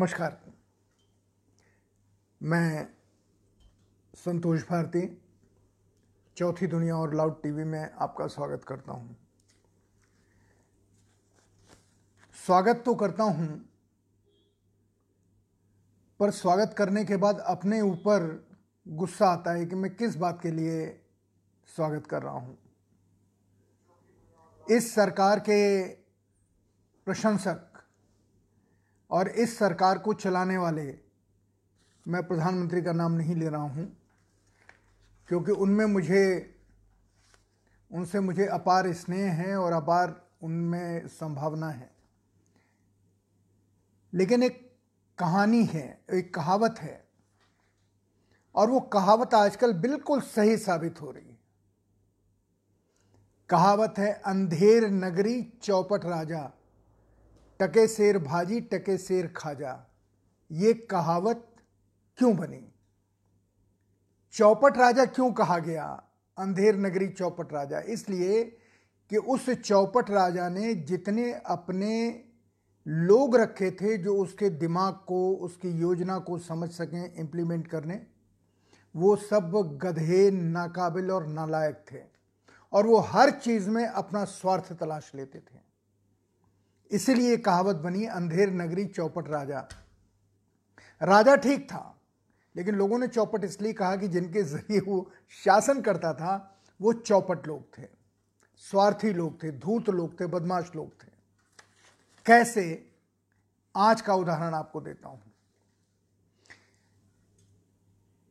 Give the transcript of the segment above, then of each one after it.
नमस्कार। मैं संतोष भारती, चौथी दुनिया और लाउड टीवी में आपका स्वागत करता हूँ। स्वागत तो करता हूँ, पर स्वागत करने के बाद अपने ऊपर गुस्सा आता है कि मैं किस बात के लिए स्वागत कर रहा हूँ। इस सरकार के प्रशंसक और इस सरकार को चलाने वाले मैं प्रधानमंत्री का नाम नहीं ले रहा हूँ, क्योंकि उनमें मुझे, उनसे मुझे अपार स्नेह है और अपार उनमें संभावना है। लेकिन एक कहानी है, एक कहावत है, और वो कहावत आजकल बिल्कुल सही साबित हो रही है। कहावत है, अंधेर नगरी चौपट राजा। टके शेर भाजी, टके शेर खाजा। ये कहावत क्यों बनी? चौपट राजा क्यों कहा गया? अंधेर नगरी चौपट राजा। इसलिए कि उस चौपट राजा ने जितने अपने लोग रखे थे जो उसके दिमाग को, उसकी योजना को समझ सकें इम्प्लीमेंट करने, वो सब गधे, नाकाबिल और नालायक थे। और वो हर चीज़ में अपना स्वार्थ तलाश लेते थे। इसीलिए कहावत बनी, अंधेर नगरी चौपट राजा। राजा ठीक था, लेकिन लोगों ने चौपट इसलिए कहा कि जिनके ज़रिए वो शासन करता था, वो चौपट लोग थे। स्वार्थी लोग थे धूत लोग थे, बदमाश लोग थे। कैसे? आज का उदाहरण आपको देता हूँ।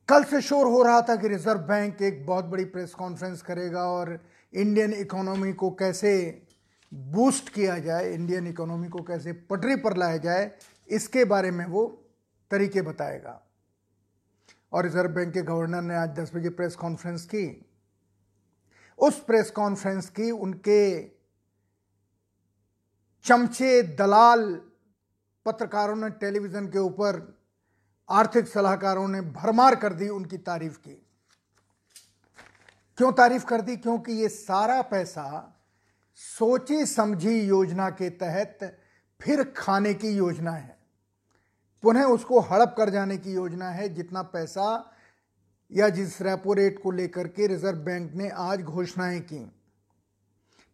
कल से शोर हो रहा था कि रिज़र्व बैंक एक बहुत बड़ी प्रेस कॉन्फ्रेंस करेगा और इंडियन इकोनॉमी को कैसे बूस्ट किया जाए इंडियन इकोनॉमी को कैसे पटरी पर लाया जाए, इसके बारे में वो तरीके बताएगा। और रिज़र्व बैंक के गवर्नर ने आज 10 बजे प्रेस कॉन्फ्रेंस की। उस प्रेस कॉन्फ्रेंस की उनके चमचे दलाल पत्रकारों ने टेलीविज़न के ऊपर आर्थिक सलाहकारों ने भरमार कर दी, उनकी तारीफ़ की। क्यों तारीफ़ कर दी? क्योंकि ये सारा पैसा सोची समझी योजना के तहत फिर खाने की योजना है। पुनः उसको हड़प कर जाने की योजना है, जितना पैसा या जिस रेपो रेट को लेकर के रिज़र्व बैंक ने आज घोषणाएँ की।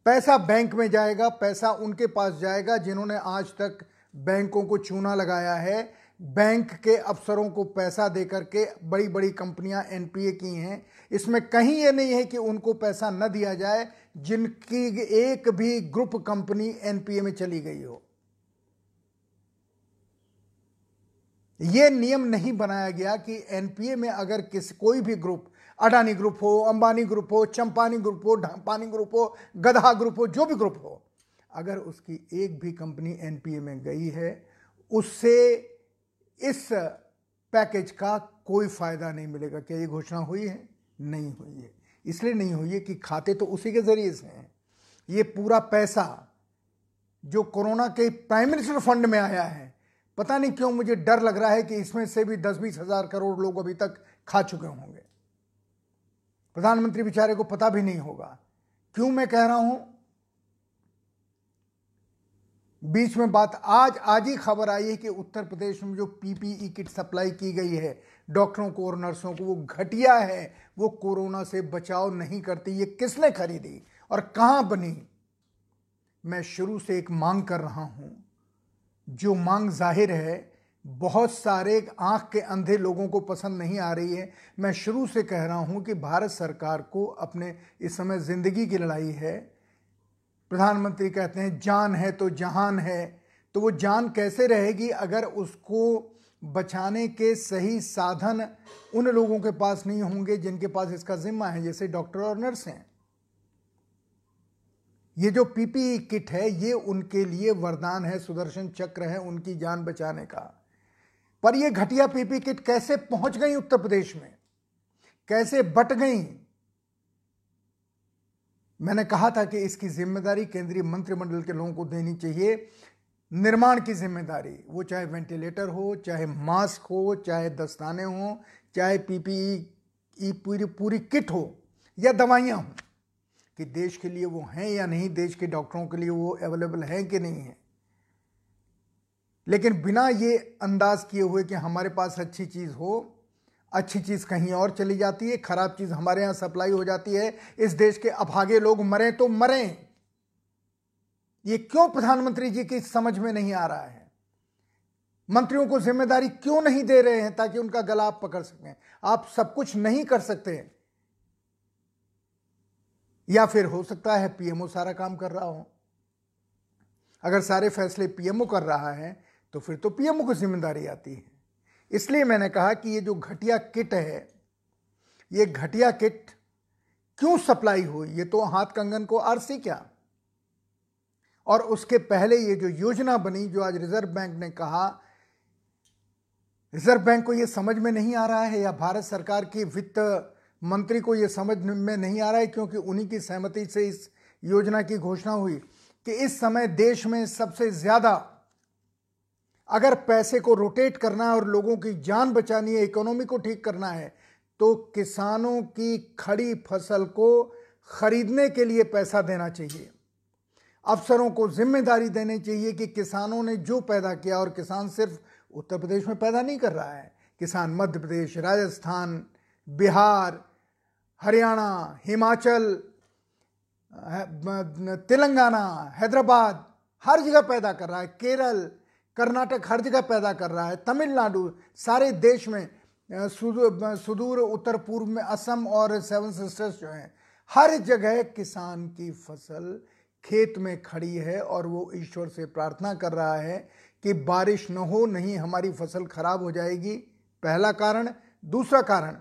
पैसा बैंक में जाएगा, पैसा उनके पास जाएगा, जिन्होंने आज तक बैंकों को चूना लगाया है। बैंक के अफसरों को पैसा देकर के बड़ी बड़ी कंपनियाँ एनपीए की हैं। इसमें कहीं ये नहीं है कि उनको पैसा न दिया जाए जिनकी एक भी ग्रुप कंपनी एनपीए में चली गई हो। यह नियम नहीं बनाया गया कि एनपीए में अगर किस, कोई भी ग्रुप, अडानी ग्रुप हो, अंबानी ग्रुप हो, चंपानी ग्रुप हो, ढांपानी ग्रुप हो गधा ग्रुप हो, जो भी ग्रुप हो, अगर उसकी एक भी कंपनी एनपीए में गई है, उससे इस पैकेज का कोई फ़ायदा नहीं मिलेगा। क्या ये घोषणा हुई है? नहीं हुई है। इसलिए नहीं हुई है कि खाते तो उसी के ज़रिए से हैं। ये पूरा पैसा जो कोरोना के प्राइम मिनिस्टर फंड में आया है, पता नहीं क्यों मुझे डर लग रहा है कि इसमें से भी दस बीस हज़ार करोड़ लोग अभी तक खा चुके होंगे। प्रधानमंत्री बेचारे को पता भी नहीं होगा। क्यों मैं कह रहा हूँ? बीच में बात आज आज ही खबर आई है कि उत्तर प्रदेश में जो पीपीई किट सप्लाई की गई है डॉक्टरों को और नर्सों को, वो घटिया है, वो कोरोना से बचाव नहीं करती, ये किसने खरीदी और कहाँ बनी? मैं शुरू से एक मांग कर रहा हूँ। जो मांग ज़ाहिर है, बहुत सारे आँख के अंधे लोगों को पसंद नहीं आ रही है। मैं शुरू से कह रहा हूँ कि भारत सरकार को अपने इस समय ज़िंदगी की लड़ाई है। प्रधानमंत्री कहते हैं, जान है तो जहान है। तो वो जान कैसे रहेगी अगर उसको बचाने के सही साधन उन लोगों के पास नहीं होंगे जिनके पास इसका जिम्मा है, जैसे डॉक्टर और नर्स हैं। ये जो पीपीई किट है, ये उनके लिए वरदान है, सुदर्शन चक्र है उनकी जान बचाने का। पर ये घटिया पीपी किट कैसे पहुँच गई उत्तर प्रदेश में? कैसे बट गई? मैंने कहा था कि इसकी ज़िम्मेदारी केंद्रीय मंत्रिमंडल के लोगों को देनी चाहिए निर्माण की ज़िम्मेदारी, वो चाहे वेंटिलेटर हो, चाहे मास्क हो, चाहे दस्ताने हो, चाहे पीपीई पूरी पूरी किट हो, या दवाइयाँ हों, कि देश के लिए वो हैं या नहीं, देश के डॉक्टरों के लिए वो अवेलेबल हैं कि नहीं है। लेकिन बिना ये अंदाज किए हुए कि हमारे पास अच्छी चीज़ हो, अच्छी चीज़ कहीं और चली जाती है, खराब चीज़ हमारे यहाँ सप्लाई हो जाती है, इस देश के अभागे लोग मरें तो मरें। ये क्यों प्रधानमंत्री जी की समझ में नहीं आ रहा है? मंत्रियों को ज़िम्मेदारी क्यों नहीं दे रहे हैं ताकि उनका गला आप पकड़ सकें? आप सब कुछ नहीं कर सकते। हैं या फिर हो सकता है पीएमओ सारा काम कर रहा हो। अगर सारे फैसले पीएमओ कर रहा है तो फिर तो पीएमओ को ज़िम्मेदारी आती है। इसलिए मैंने कहा कि ये जो घटिया किट है, ये घटिया किट क्यों सप्लाई हुई? ये तो हाथ कंगन को आरसी क्या? और उसके पहले ये जो योजना बनी, जो आज रिज़र्व बैंक ने कहा, रिज़र्व बैंक को ये समझ में नहीं आ रहा है या भारत सरकार की वित्त मंत्री को ये समझ में नहीं आ रहा है क्योंकि उन्हीं की सहमति से इस योजना की घोषणा हुई कि इस समय देश में सबसे ज़्यादा अगर पैसे को रोटेट करना है और लोगों की जान बचानी है, इकोनॉमी को ठीक करना है तो किसानों की खड़ी फ़सल को खरीदने के लिए पैसा देना चाहिए। अफसरों को ज़िम्मेदारी देनी चाहिए कि किसानों ने जो पैदा किया, और किसान सिर्फ़ उत्तर प्रदेश में पैदा नहीं कर रहा है। किसान मध्य प्रदेश, राजस्थान, बिहार, हरियाणा, हिमाचल तेलंगाना, हैदराबाद, हर जगह पैदा कर रहा है। केरल, कर्नाटक हर जगह पैदा कर रहा है। तमिलनाडु, सारे देश में, सुदूर, उत्तर पूर्व में असम और सेवन सिस्टर्स जो हैं, हर जगह किसान की फ़सल खेत में खड़ी है और वो ईश्वर से प्रार्थना कर रहा है कि बारिश न हो, नहीं हमारी फ़सल खराब हो जाएगी। पहला कारण। दूसरा कारण।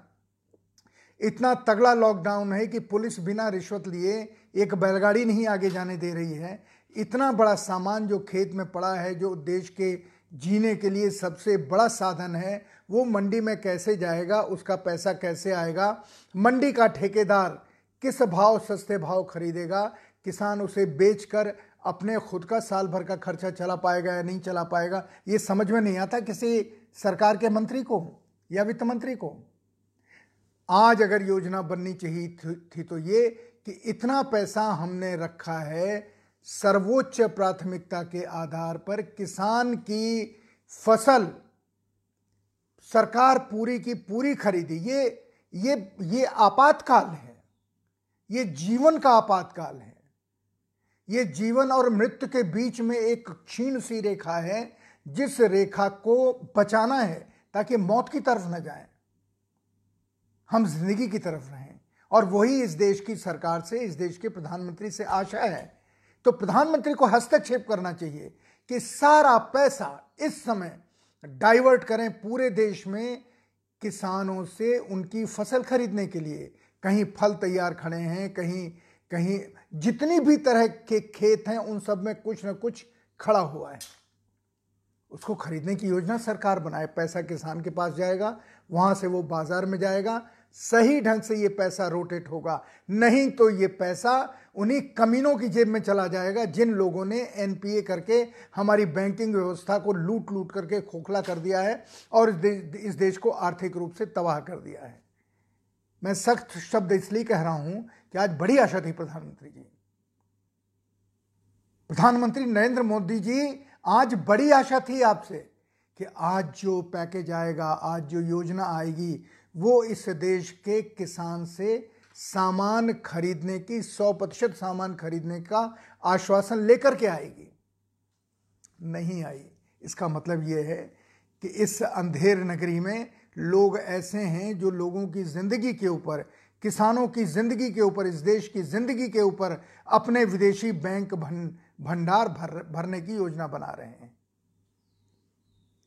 इतना तगड़ा लॉकडाउन है कि पुलिस बिना रिश्वत लिए एक बैलगाड़ी नहीं आगे जाने दे रही है। इतना बड़ा सामान जो खेत में पड़ा है, जो देश के जीने के लिए सबसे बड़ा साधन है, वो मंडी में कैसे जाएगा, उसका पैसा कैसे आएगा? मंडी का ठेकेदार किस भाव, सस्ते भाव खरीदेगा? किसान उसे बेचकर अपने खुद का साल भर का खर्चा चला पाएगा या नहीं चला पाएगा, ये समझ में नहीं आता किसी सरकार के मंत्री को या वित्त मंत्री को आज अगर योजना बननी चाहिए थी तो ये कि इतना पैसा हमने रखा है सर्वोच्च प्राथमिकता के आधार पर किसान की फ़सल सरकार पूरी की पूरी खरीदी। ये ये ये आपातकाल है। ये जीवन का आपातकाल है। ये जीवन और मृत्यु के बीच में एक क्षीण सी रेखा है, जिस रेखा को बचाना है ताकि मौत की तरफ़ न जाए। हम ज़िंदगी की तरफ़ रहें और वही इस देश की सरकार से, इस देश के प्रधानमंत्री से आशा है। तो प्रधानमंत्री को हस्तक्षेप करना चाहिए कि सारा पैसा इस समय डाइवर्ट करें पूरे देश में किसानों से उनकी फ़सल खरीदने के लिए। कहीं फल तैयार खड़े हैं, कहीं कहीं जितनी भी तरह के खेत हैं, उन सब में कुछ ना कुछ खड़ा हुआ है। उसको खरीदने की योजना सरकार बनाए। पैसा किसान के पास जाएगा, वहाँ से वो बाज़ार में जाएगा, सही ढंग से ये पैसा रोटेट होगा। नहीं तो ये पैसा उन्हीं कमीनों की जेब में चला जाएगा, जिन लोगों ने एनपीए करके हमारी बैंकिंग व्यवस्था को लूट लूट करके खोखला कर दिया है और इस देश इस देश को आर्थिक रूप से तबाह कर दिया है। मैं सख्त शब्द इसलिए कह रहा हूँ कि आज बड़ी आशा थी प्रधानमंत्री जी। प्रधानमंत्री नरेंद्र मोदी जी, आज बड़ी आशा थी आपसे कि आज जो पैकेज आएगा, आज जो योजना आएगी, वो इस देश के किसान से सामान खरीदने की, सौ प्रतिशत सामान खरीदने का आश्वासन लेकर के आएगी। नहीं आई। इसका मतलब ये है कि इस अंधेर नगरी में लोग ऐसे हैं जो लोगों की ज़िंदगी के ऊपर किसानों की ज़िंदगी के ऊपर, इस देश की ज़िंदगी के ऊपर अपने विदेशी बैंक भंडार भर, भरने की योजना बना रहे हैं।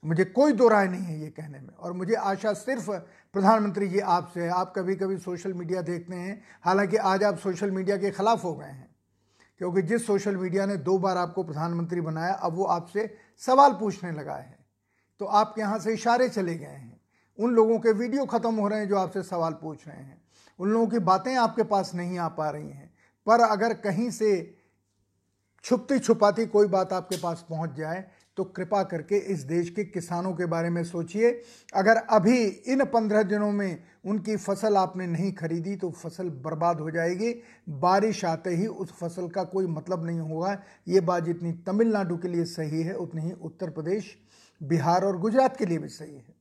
मुझे कोई दो राय नहीं है ये कहने में, और मुझे आशा सिर्फ़ प्रधानमंत्री जी आपसे है। आप कभी कभी सोशल मीडिया देखते हैं, हालाँकि आज आप सोशल मीडिया के खिलाफ हो गए हैं, क्योंकि जिस सोशल मीडिया ने दो बार आपको प्रधानमंत्री बनाया, अब वो आपसे सवाल पूछने लगा है। तो आपके यहाँ से इशारे चले गए हैं। उन लोगों के वीडियो ख़त्म हो रहे हैं जो आपसे सवाल पूछ रहे हैं। उन लोगों की बातें आपके पास नहीं आ पा रही हैं। पर अगर कहीं से छुपती छुपाती कोई बात आपके पास पहुँच जाए तो कृपा करके इस देश के किसानों के बारे में सोचिए। अगर अभी इन पंद्रह दिनों में उनकी फ़सल आपने नहीं खरीदी तो फ़सल बर्बाद हो जाएगी। बारिश आते ही उस फ़सल का कोई मतलब नहीं होगा। ये बात जितनी तमिलनाडु के लिए सही है, उतनी ही उत्तर प्रदेश, बिहार और गुजरात के लिए भी सही है।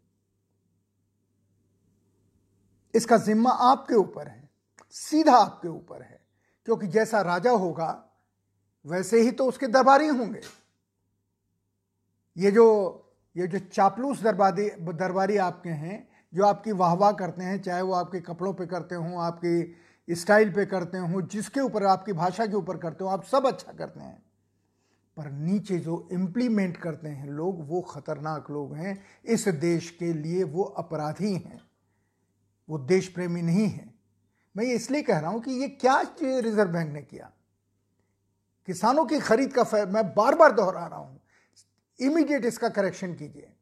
इसका जिम्मा आपके ऊपर है, सीधा आपके ऊपर है। क्योंकि जैसा राजा होगा, वैसे ही तो उसके दरबारी होंगे। ये जो ये जो चापलूस दरबारी दरबारी आपके हैं, जो आपकी वाह वाह करते हैं, चाहे वो आपके कपड़ों पे करते हों, आपकी स्टाइल पे करते हों, जिसके ऊपर, आपकी भाषा के ऊपर करते हो, आप सब अच्छा करते हैं। पर नीचे जो इम्प्लीमेंट करते हैं लोग, वो खतरनाक लोग हैं। इस देश के लिए वो अपराधी हैं। वो देश प्रेमी नहीं है। मैं ये इसलिए कह रहा हूँ कि ये क्या रिज़र्व बैंक ने किया? किसानों की खरीद का मैं बार बार दोहरा रहा हूँ। इमीडिएट इसका करेक्शन कीजिए।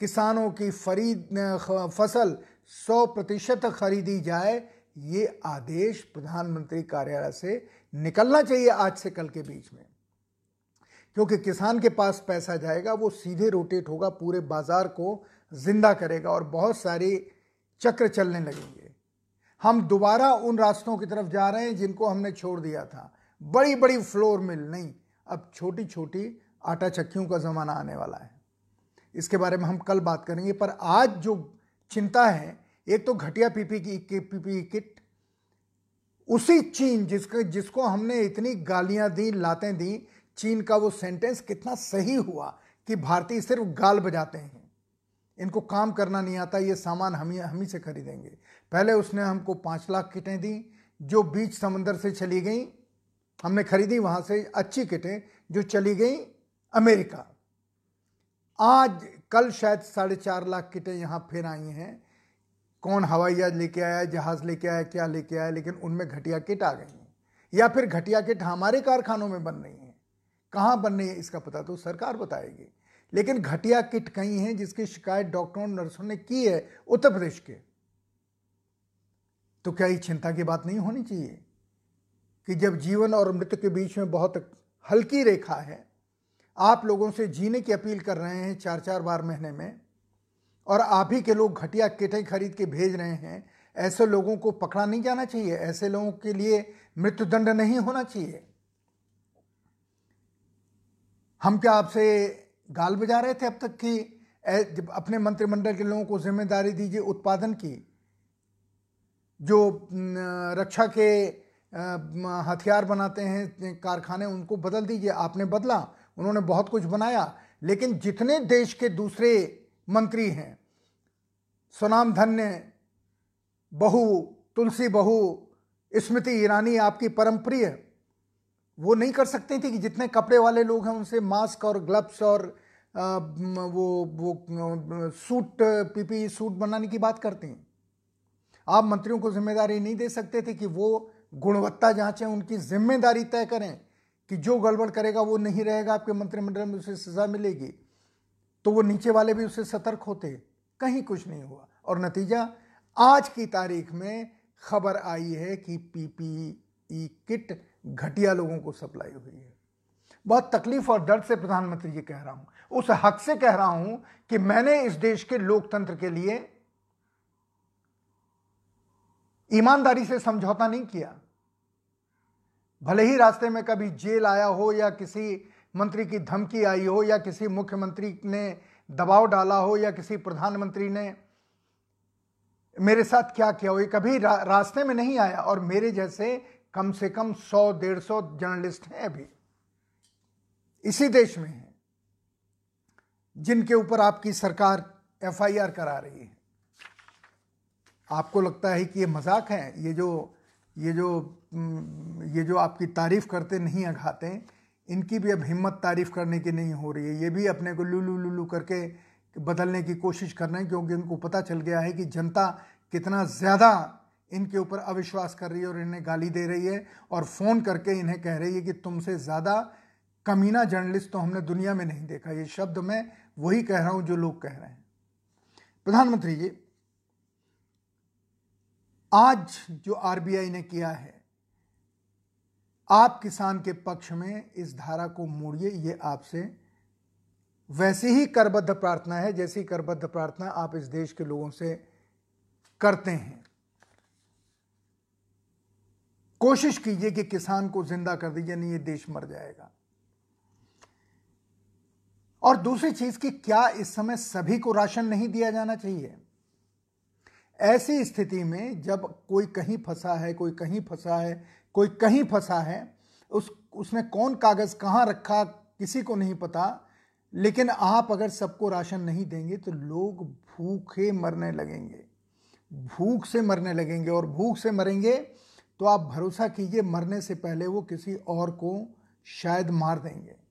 किसानों की खरीद फ़सल 100 प्रतिशत खरीदी जाए, ये आदेश प्रधानमंत्री कार्यालय से निकलना चाहिए आज से कल के बीच में। क्योंकि किसान के पास पैसा जाएगा, वो सीधे रोटेट होगा, पूरे बाज़ार को ज़िंदा करेगा और बहुत सारी चक्र चलने लगेंगे। हम दोबारा उन रास्तों की तरफ़ जा रहे हैं जिनको हमने छोड़ दिया था। बड़ी बड़ी फ्लोर मिल नहीं। अब छोटी छोटी आटा चक्कियों का ज़माना आने वाला है। इसके बारे में हम कल बात करेंगे, पर आज जो चिंता है, एक तो घटिया पीपी की पीपी किट, उसी चीन जिसके, जिसको हमने इतनी गालियाँ दी, लातें दी, चीन का वो सेंटेंस कितना सही हुआ कि भारतीय सिर्फ़ गाल बजाते हैं। इनको काम करना नहीं आता, ये सामान हम हम ही से खरीदेंगे। पहले उसने हमको पाँच लाख किटें दी, जो बीच समंदर से चली गई, हमने खरीदी, वहाँ से अच्छी किटें जो चली गई, अमेरिका। आज, कल शायद साढ़े चार लाख किटें यहाँ फिर आई हैं। कौन हवाई जहाज़ लेके आया जहाज़ लेके आया क्या लेके आया लेकिन उनमें घटिया किट आ गई या फिर घटिया किट हमारे कारखानों में बन रही हैं। कहाँ बन रही है, इसका पता तो सरकार बताएगी। लेकिन घटिया किट कहीं हैं जिसकी शिकायत डॉक्टरों और नर्सों ने की है उत्तर प्रदेश के। तो क्या ये चिंता की बात नहीं होनी चाहिए कि जब जीवन और मृत्यु के बीच में बहुत हल्की रेखा है, आप लोगों से जीने की अपील कर रहे हैं चार चार बार महीने में, और आप ही के लोग घटिया किटें खरीद के भेज रहे हैं, ऐसे लोगों को पकड़ा नहीं जाना चाहिए, ऐसे लोगों के लिए मृत्युदंड नहीं होना चाहिए। हम क्या आपसे गाल बजा रहे थे अब तक कि जब अपने मंत्रिमंडल के लोगों को ज़िम्मेदारी दीजिए उत्पादन की, जो रक्षा के हथियार बनाते हैं कारखाने, उनको बदल दीजिए। आपने बदला, उन्होंने बहुत कुछ बनाया, लेकिन जितने देश के दूसरे मंत्री हैं, सुनाम धन्य, बहु, तुलसी बहु, स्मृति ईरानी आपकी परमप्रिय, वो नहीं कर सकते थे कि जितने कपड़े वाले लोग हैं, उनसे मास्क और ग्लव्स और वो वो सूट, पीपी सूट बनाने की बात करते हैं। आप मंत्रियों को ज़िम्मेदारी नहीं दे सकते थे कि वो गुणवत्ता जांचें, उनकी ज़िम्मेदारी तय करें कि जो गड़बड़ करेगा वो नहीं रहेगा, आपके मंत्रिमंडल में उसे सजा मिलेगी। तो वो नीचे वाले भी उससे सतर्क होते, कहीं कुछ नहीं हुआ। और नतीजा, आज की तारीख में खबर आई है कि पीपीई किट घटिया लोगों को सप्लाई हुई है। बहुत तकलीफ़ और दर्द से प्रधानमंत्री जी कह रहा हूँ। उस हक से कह रहा हूँ कि मैंने इस देश के लोकतंत्र के लिए ईमानदारी से समझौता नहीं किया। भले ही रास्ते में कभी जेल आया हो या किसी मंत्री की धमकी आई हो या किसी मुख्यमंत्री ने दबाव डाला हो या किसी प्रधानमंत्री ने मेरे साथ क्या किया हो ये कभी रा, रास्ते में नहीं आया और मेरे जैसे कम से कम सौ डेढ़ सौ जर्नलिस्ट हैं अभी। इसी देश में हैं। जिनके ऊपर आपकी सरकार एफआईआर करा रही है। आपको लगता है कि ये मज़ाक है? ये जो ये जो ये जो आपकी तारीफ़ करते नहीं अघाते इनकी भी अब हिम्मत तारीफ़ करने की नहीं हो रही है। ये भी अपने को लुलू लुलू करके बदलने की कोशिश कर रहे हैं, क्योंकि उनको पता चल गया है कि जनता कितना ज़्यादा इनके ऊपर अविश्वास कर रही है और इन्हें गाली दे रही है और फ़ोन करके इन्हें कह रही है कि तुमसे ज़्यादा कमीना जर्नलिस्ट तो हमने दुनिया में नहीं देखा। ये शब्द मैं वही कह रहा हूँ जो लोग कह रहे हैं। प्रधानमंत्री जी, आज जो आरबीआई ने किया है, आप किसान के पक्ष में इस धारा को मोड़िए, ये आपसे वैसे ही करबद्ध प्रार्थना है, जैसी करबद्ध प्रार्थना आप इस देश के लोगों से करते हैं। कोशिश कीजिए कि किसान को ज़िंदा कर दीजिए, नहीं ये देश मर जाएगा। और दूसरी चीज़ कि क्या इस समय सभी को राशन नहीं दिया जाना चाहिए? ऐसी स्थिति में जब कोई कहीं फंसा है, कोई कहीं फंसा है, कोई कहीं फंसा है, उस, उसने कौन कागज़ कहाँ रखा किसी को नहीं पता, लेकिन आप अगर सबको राशन नहीं देंगे तो लोग भूखे मरने लगेंगे। भूख से मरने लगेंगे और भूख से मरेंगे तो आप भरोसा कीजिए मरने से पहले वो किसी और को शायद मार देंगे।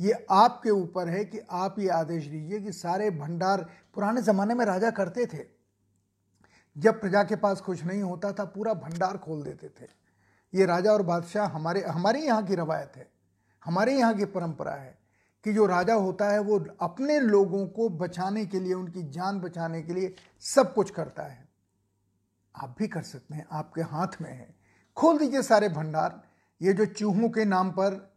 ये आपके ऊपर है कि आप ये आदेश दीजिए कि सारे भंडार पुराने ज़माने में राजा करते थे। जब प्रजा के पास कुछ नहीं होता था, पूरा भंडार खोल देते थे। ये राजा और बादशाह हमारे हमारे यहाँ की रवायत है। हमारे यहाँ की परंपरा है कि जो राजा होता है, वो अपने लोगों को बचाने के लिए, उनकी जान बचाने के लिए सब कुछ करता है। आप भी कर सकते हैं, आपके हाथ में है। खोल दीजिए सारे भंडार। ये जो चूहों के नाम पर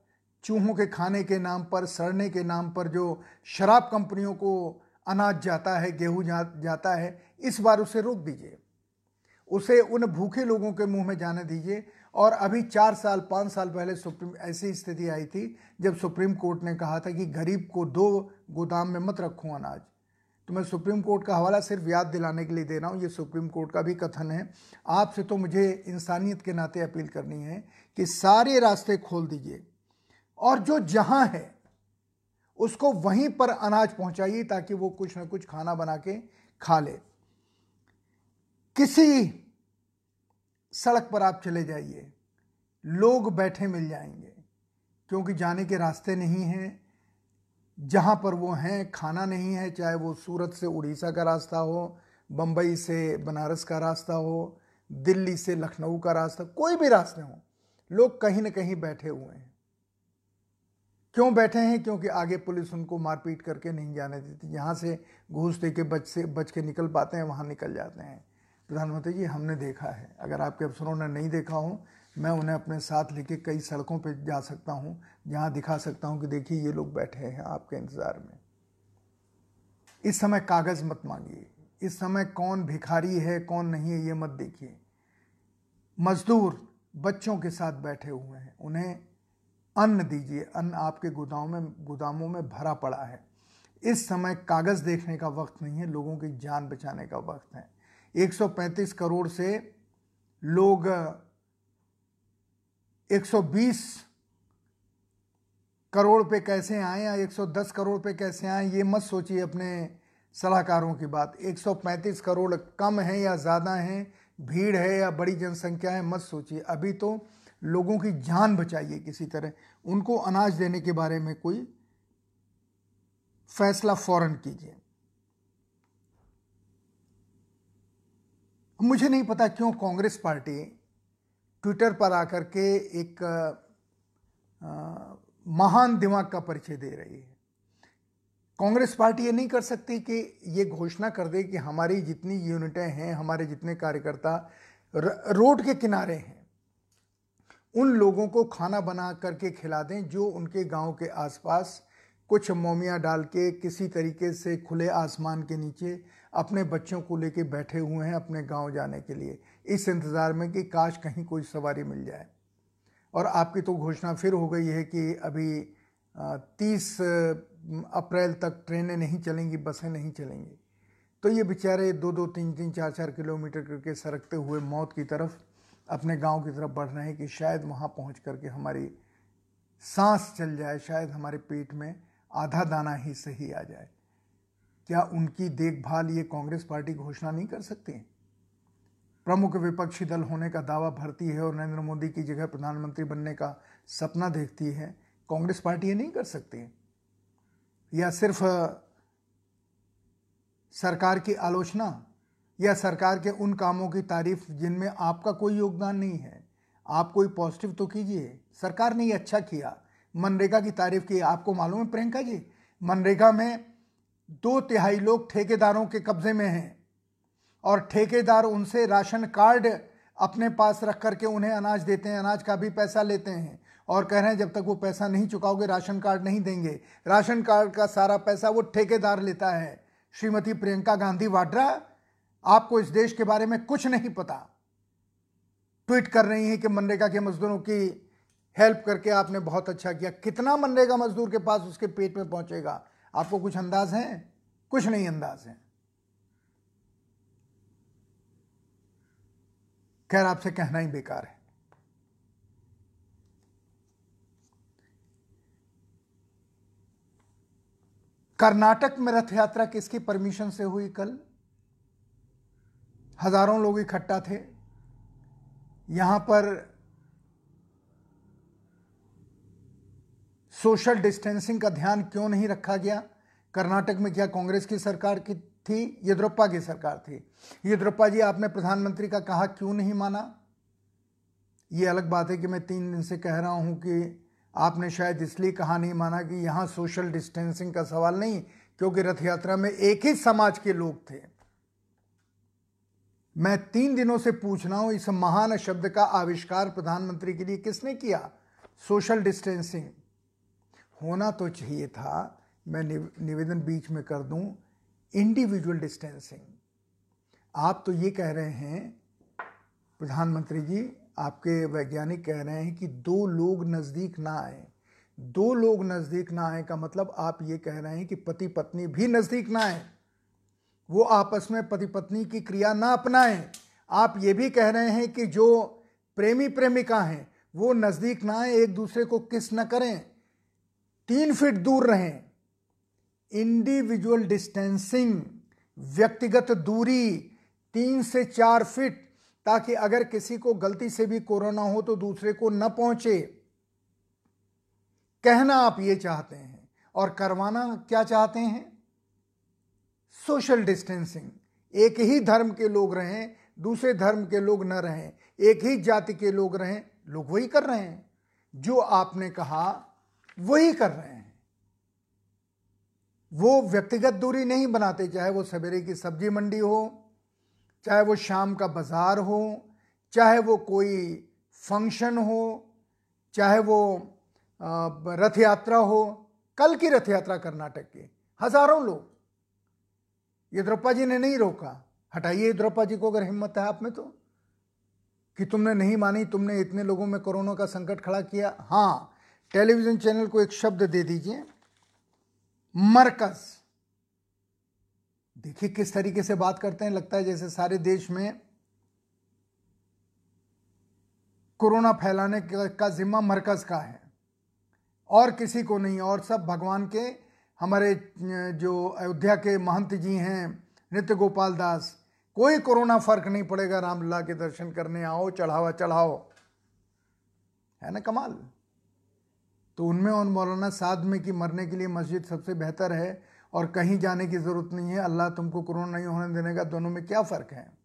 चूहों के खाने के नाम पर सड़ने के नाम पर जो शराब कंपनियों को अनाज जाता है गेहूँ जा, जाता है इस बार उसे रोक दीजिए। उसे उन भूखे लोगों के मुँह में जाने दीजिए। और अभी चार साल पाँच साल पहले सुप्रीम ऐसी स्थिति आई थी जब सुप्रीम कोर्ट ने कहा था कि गरीब को दो गोदाम में मत रखूँ अनाज। तो मैं सुप्रीम कोर्ट का हवाला सिर्फ़ याद दिलाने के लिए दे रहा हूँ ये सुप्रीम कोर्ट का भी कथन है। आपसे तो मुझे इंसानियत के नाते अपील करनी है कि सारे रास्ते खोल दीजिए। और जो जहाँ है, उसको वहीं पर अनाज पहुंचाइए ताकि वो कुछ ना कुछ खाना बना के खा ले। किसी सड़क पर आप चले जाइए, लोग बैठे मिल जाएँगे, क्योंकि जाने के रास्ते नहीं हैं। जहाँ पर वो हैं, खाना नहीं है, चाहे वो सूरत से उड़ीसा का रास्ता हो बम्बई से बनारस का रास्ता हो, दिल्ली से लखनऊ का रास्ता, कोई भी रास्ते हो, लोग कहीं ना कहीं बैठे हुए हैं। क्यों बैठे हैं? क्योंकि आगे पुलिस उनको मारपीट करके नहीं जाने देती। जहाँ से घूस दे के बच से, बच के निकल पाते हैं, वहाँ निकल जाते हैं। प्रधानमंत्री जी, हमने देखा है। अगर आपके अफसरों ने नहीं देखा हो, मैं उन्हें अपने साथ लेके कई सड़कों पे जा सकता हूँ, जहाँ दिखा सकता हूँ कि देखिए, ये लोग बैठे हैं आपके इंतज़ार में। इस समय कागज़ मत मांगिए। इस समय कौन भिखारी है, कौन नहीं है, ये मत देखिए। मजदूर बच्चों के साथ बैठे हुए हैं। उन्हें अन्न दीजिए। अन्न आपके गोदामों में गोदामों में भरा पड़ा है। इस समय कागज़ देखने का वक्त नहीं है, लोगों की जान बचाने का वक्त है। 135 करोड़ से लोग 120 करोड़ पे कैसे आए या 110 करोड़ पे कैसे आए, ये मत सोचिए अपने सलाहकारों की बात। 135 करोड़ कम है या ज़्यादा है, भीड़ है या बड़ी जनसंख्या है, मत सोचिए। अभी तो लोगों की जान बचाइए किसी तरह। उनको अनाज देने के बारे में कोई फैसला फ़ौरन कीजिए। मुझे नहीं पता क्यों कांग्रेस पार्टी ट्विटर पर आकर के एक महान दिमाग का परिचय दे रही है। कांग्रेस पार्टी ये नहीं कर सकती कि ये घोषणा कर दे कि हमारी जितनी यूनिटें हैं, हमारे जितने कार्यकर्ता रोड के किनारे हैं उन लोगों को खाना बना करके खिला दें जो उनके गाँव के आसपास कुछ मोमियाँ डाल के किसी तरीके से खुले आसमान के नीचे अपने बच्चों को लेके बैठे हुए हैं अपने गाँव जाने के लिए। इस इंतज़ार में कि काश कहीं कोई सवारी मिल जाए। और आपकी तो घोषणा फिर हो गई है कि अभी तीस अप्रैल तक ट्रेनें नहीं चलेंगी, बसें नहीं चलेंगी। तो ये बेचारे दो दो, तीन तीन, चार चार किलोमीटर करके सरकते हुए मौत की तरफ़ अपने गाँव की तरफ़ बढ़ रहे हैं कि शायद वहाँ पहुँच करके हमारी सांस चल जाए, शायद हमारे पेट में आधा दाना ही सही आ जाए। क्या उनकी देखभाल ये कांग्रेस पार्टी घोषणा नहीं कर सकती? प्रमुख विपक्षी दल होने का दावा भरती है और नरेंद्र मोदी की जगह प्रधानमंत्री बनने का सपना देखती है, कांग्रेस पार्टी ये नहीं कर सकती? या सिर्फ़ सरकार की आलोचना या सरकार के उन कामों की तारीफ़ जिनमें आपका कोई योगदान नहीं है, आप कोई पॉजिटिव तो कीजिए। सरकार ने ये अच्छा किया। मनरेगा की तारीफ़ की, आपको मालूम है प्रियंका जी? मनरेगा में दो तिहाई लोग ठेकेदारों के कब्जे में हैं और ठेकेदार उनसे राशन कार्ड अपने पास रख करके उन्हें अनाज देते हैं, अनाज का भी पैसा लेते हैं और कह रहे हैं, जब तक वो पैसा नहीं चुकाओगे, राशन कार्ड नहीं देंगे। राशन कार्ड का सारा पैसा वो ठेकेदार लेता है। श्रीमती प्रियंका गांधी वाड्रा आपको इस देश के बारे में कुछ नहीं पता। ट्वीट कर रही हैं कि मनरेगा के मजदूरों की हेल्प करके आपने बहुत अच्छा किया। कितना मनरेगा मजदूर के पास उसके पेट में पहुंचेगा? आपको कुछ अंदाज है? कुछ नहीं अंदाज है। खैर, आपसे कहना ही बेकार है। कर्नाटक में रथ यात्रा किसकी परमिशन से हुई कल? हज़ारों लोग इकट्ठा थे। यहाँ पर सोशल डिस्टेंसिंग का ध्यान क्यों नहीं रखा गया? कर्नाटक में क्या कांग्रेस की सरकार की थी? येद्रप्पा की सरकार थी। येद्रप्पा जी, आपने प्रधानमंत्री का कहा क्यों नहीं माना? ये अलग बात है कि मैं तीन दिन से कह रहा हूँ कि आपने शायद इसलिए कहा नहीं माना कि यहाँ सोशल डिस्टेंसिंग का सवाल नहीं, क्योंकि रथ यात्रा में एक ही समाज के लोग थे। मैं तीन दिनों से पूछ रहा हूँ इस महान शब्द का आविष्कार प्रधानमंत्री के लिए किसने किया? Social distancing. होना तो चाहिए था, मैं निवेदन बीच में कर दूँ, इंडिविजुअल डिस्टेंसिंग। आप तो ये कह रहे हैं, प्रधानमंत्री जी, आपके वैज्ञानिक कह रहे हैं कि दो लोग नज़दीक ना आए। दो लोग नज़दीक ना आए का मतलब आप ये कह रहे हैं कि पति पत्नी भी नज़दीक ना आए। वो आपस में पति पत्नी की क्रिया ना अपनाएँ। आप ये भी कह रहे हैं कि जो प्रेमी प्रेमिका हैं, वो नज़दीक ना आए, एक दूसरे को किस न करें। तीन फीट दूर रहें। इंडिविजुअल डिस्टेंसिंग, व्यक्तिगत दूरी तीन से चार फीट, ताकि अगर किसी को गलती से भी कोरोना हो तो दूसरे को न पहुँचे। कहना आप ये चाहते हैं और करवाना क्या चाहते हैं? Social distancing. एक ही धर्म के लोग रहें, दूसरे धर्म के लोग न रहें, एक ही जाति के लोग रहें, लोग वही कर रहे हैं। जो आपने कहा, वही कर रहे हैं। वो व्यक्तिगत दूरी नहीं बनाते, चाहे वो सवेरे की सब्ज़ी मंडी हो, चाहे वो शाम का बाज़ार हो, चाहे वो कोई फ़ंक्शन हो, चाहे वो रथ यात्रा हो, कल की रथ यात्रा कर्नाटक की, हज़ारों लोग। येद्रप्पा जी ने नहीं रोका। हटाइए येद्रप्पा जी को अगर हिम्मत है आप में तो। कि तुमने नहीं मानी, तुमने इतने लोगों में कोरोना का संकट खड़ा किया। हाँ टेलीविज़न चैनल को एक शब्द दे दीजिए। मरकज। देखिए किस तरीके से बात करते हैं। लगता है जैसे सारे देश में कोरोना फैलाने का जिम्मा मरकज का है। और किसी को नहीं, और सब भगवान के हमारे जो अयोध्या के महंत जी हैं, नित्य गोपाल दास, कोई कोरोना फ़र्क नहीं पड़ेगा रामलला के दर्शन करने, आओ, चढ़ावा, चढ़ाओ। है ना कमाल? तो उनमें और मौलाना साद में कि मरने के लिए मस्जिद सबसे बेहतर है और कहीं जाने की ज़रूरत नहीं है, अल्लाह तुमको कोरोना नहीं होने देने का, दोनों में क्या फ़र्क है?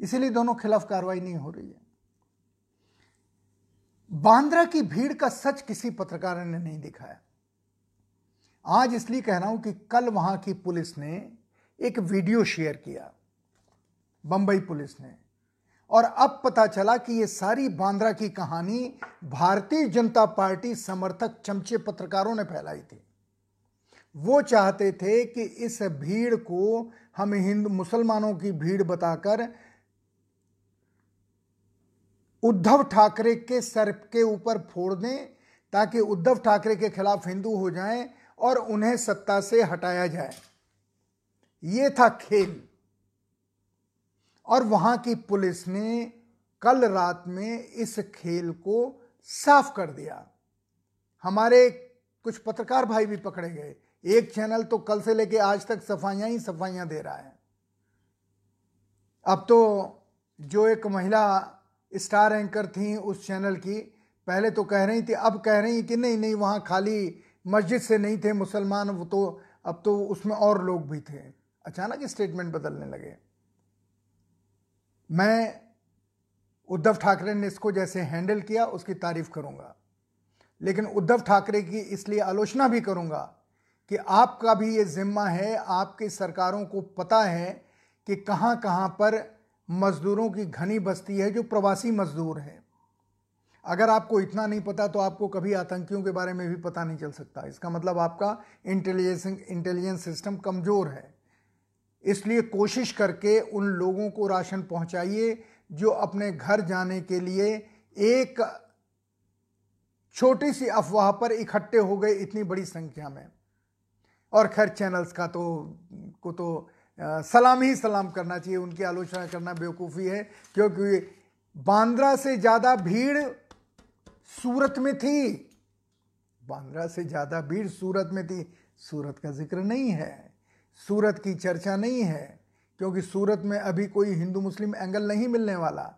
इसीलिए दोनों खिलाफ कार्रवाई नहीं हो रही है। बांद्रा की भीड़ का सच किसी पत्रकार ने नहीं दिखाया आज इसलिए कह रहा हूँ कि कल वहाँ की पुलिस ने एक वीडियो शेयर किया, बंबई पुलिस ने। और अब पता चला कि ये सारी बांद्रा की कहानी भारतीय जनता पार्टी समर्थक चमचे पत्रकारों ने फैलाई थी। वो चाहते थे कि इस भीड़ को हम हिंदू, मुसलमानों की भीड़ बताकर उद्धव ठाकरे के सर के ऊपर फोड़ दें, ताकि उद्धव ठाकरे के खिलाफ हिंदू हो जाएँ और उन्हें सत्ता से हटाया जाए। ये था खेल। और वहाँ की पुलिस ने कल रात में इस खेल को साफ़ कर दिया। हमारे कुछ पत्रकार भाई भी पकड़े गए। एक चैनल तो कल से लेके आज तक सफाइयाँ ही सफाइयाँ दे रहा है। अब तो जो एक महिला स्टार एंकर थी उस चैनल की, पहले तो कह रही थी, अब कह रही कि नहीं नहीं, वहाँ खाली मस्जिद से नहीं थे मुसलमान, वो तो अब तो उसमें और लोग भी थे। अचानक स्टेटमेंट बदलने लगे। मैं उद्धव ठाकरे ने इसको जैसे हैंडल किया, उसकी तारीफ़ करूँगा। लेकिन उद्धव ठाकरे की इसलिए आलोचना भी करूँगा कि आपका भी ये जिम्मा है, आपकी सरकारों को पता है कि कहाँ कहाँ पर मजदूरों की घनी बस्ती है, जो प्रवासी मजदूर है। अगर आपको इतना नहीं पता तो आपको कभी आतंकियों के बारे में भी पता नहीं चल सकता। इसका मतलब आपका इंटेलिजेंस इंटेलिजेंस सिस्टम कमज़ोर है। इसलिए कोशिश करके उन लोगों को राशन पहुंचाइए जो अपने घर जाने के लिए एक छोटी सी अफवाह पर इकट्ठे हो गए इतनी बड़ी संख्या में। और खैर चैनल्स का तो को तो आ, सलाम ही सलाम करना चाहिए। उनकी आलोचना करना बेवकूफ़ी है क्योंकि बांद्रा से ज़्यादा भीड़ सूरत में थी। बांद्रा से ज़्यादा भीड़ सूरत में थी। सूरत का ज़िक्र नहीं है। सूरत की चर्चा नहीं है, क्योंकि सूरत में अभी कोई हिंदू मुस्लिम एंगल नहीं मिलने वाला।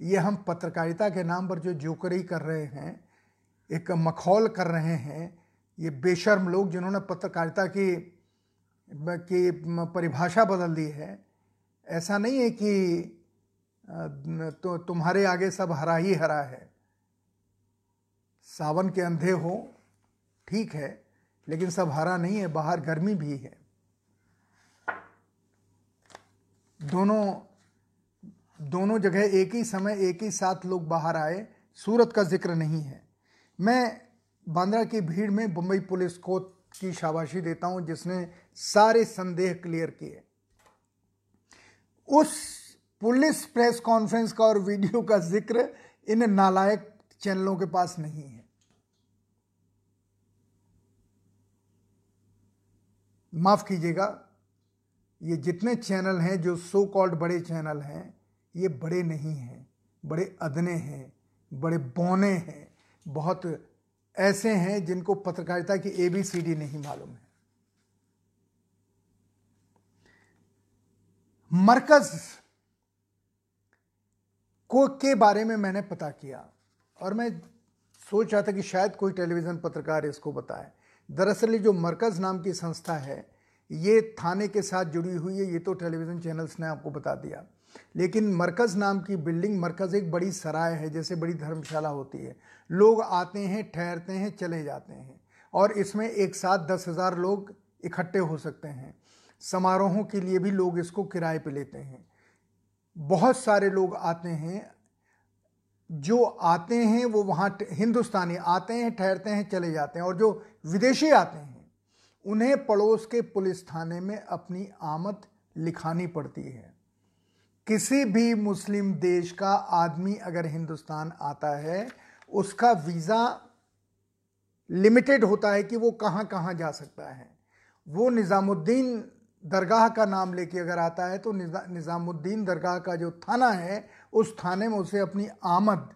ये हम पत्रकारिता के नाम पर जो जोकरी कर रहे हैं, एक मखौल कर रहे हैं, ये बेशर्म लोग जिन्होंने पत्रकारिता की की परिभाषा बदल दी है। ऐसा नहीं है कि तो तुम्हारे आगे सब हरा ही हरा है। सावन के अंधे हो, ठीक है, लेकिन सब हरा नहीं है, बाहर गर्मी भी है। दोनों दोनों जगह एक ही समय, एक ही साथ लोग बाहर आए, सूरत का ज़िक्र नहीं है। मैं बांद्रा की भीड़ में बम्बई पुलिस को की शाबाशी देता हूँ, जिसने सारे संदेह क्लियर किए। उस पुलिस प्रेस कॉन्फ्रेंस का और वीडियो का ज़िक्र इन नालायक चैनलों के पास नहीं है। माफ़ कीजिएगा, ये जितने चैनल हैं, जो सो कॉल्ड बड़े चैनल हैं, ये बड़े नहीं हैं, बड़े अदने हैं, बड़े बौने हैं, बहुत ऐसे हैं जिनको पत्रकारिता की ए बी सी डी नहीं मालूम है। मरकज को के बारे में मैंने पता किया, और मैं सोच रहा था कि शायद कोई टेलीविज़न पत्रकार इसको बताए। दरअसल जो मरकज़ नाम की संस्था है, ये थाने के साथ जुड़ी हुई है, ये तो टेलीविज़न चैनल्स ने आपको बता दिया। लेकिन मरकज़ नाम की बिल्डिंग, मरकज़ एक बड़ी सराय है, जैसे बड़ी धर्मशाला होती है। लोग आते हैं, ठहरते हैं, चले जाते हैं और इसमें एक साथ दस हज़ार लोग इकट्ठे हो सकते हैं। समारोहों के लिए भी लोग इसको किराए पे लेते हैं। बहुत सारे लोग आते हैं जो आते हैं, वो वहाँ हिंदुस्तानी आते हैं, ठहरते हैं, चले जाते हैं और जो विदेशी आते हैं, उन्हें पड़ोस के पुलिस थाने में अपनी आमद लिखानी पड़ती है। किसी भी मुस्लिम देश का आदमी अगर हिंदुस्तान आता है, उसका वीज़ा लिमिटेड होता है कि वो कहाँ कहाँ जा सकता है। वो निज़ामुद्दीन दरगाह का नाम लेके अगर आता है तो निज़ामुद्दीन दरगाह का जो थाना है उस थाने में उसे अपनी आमद,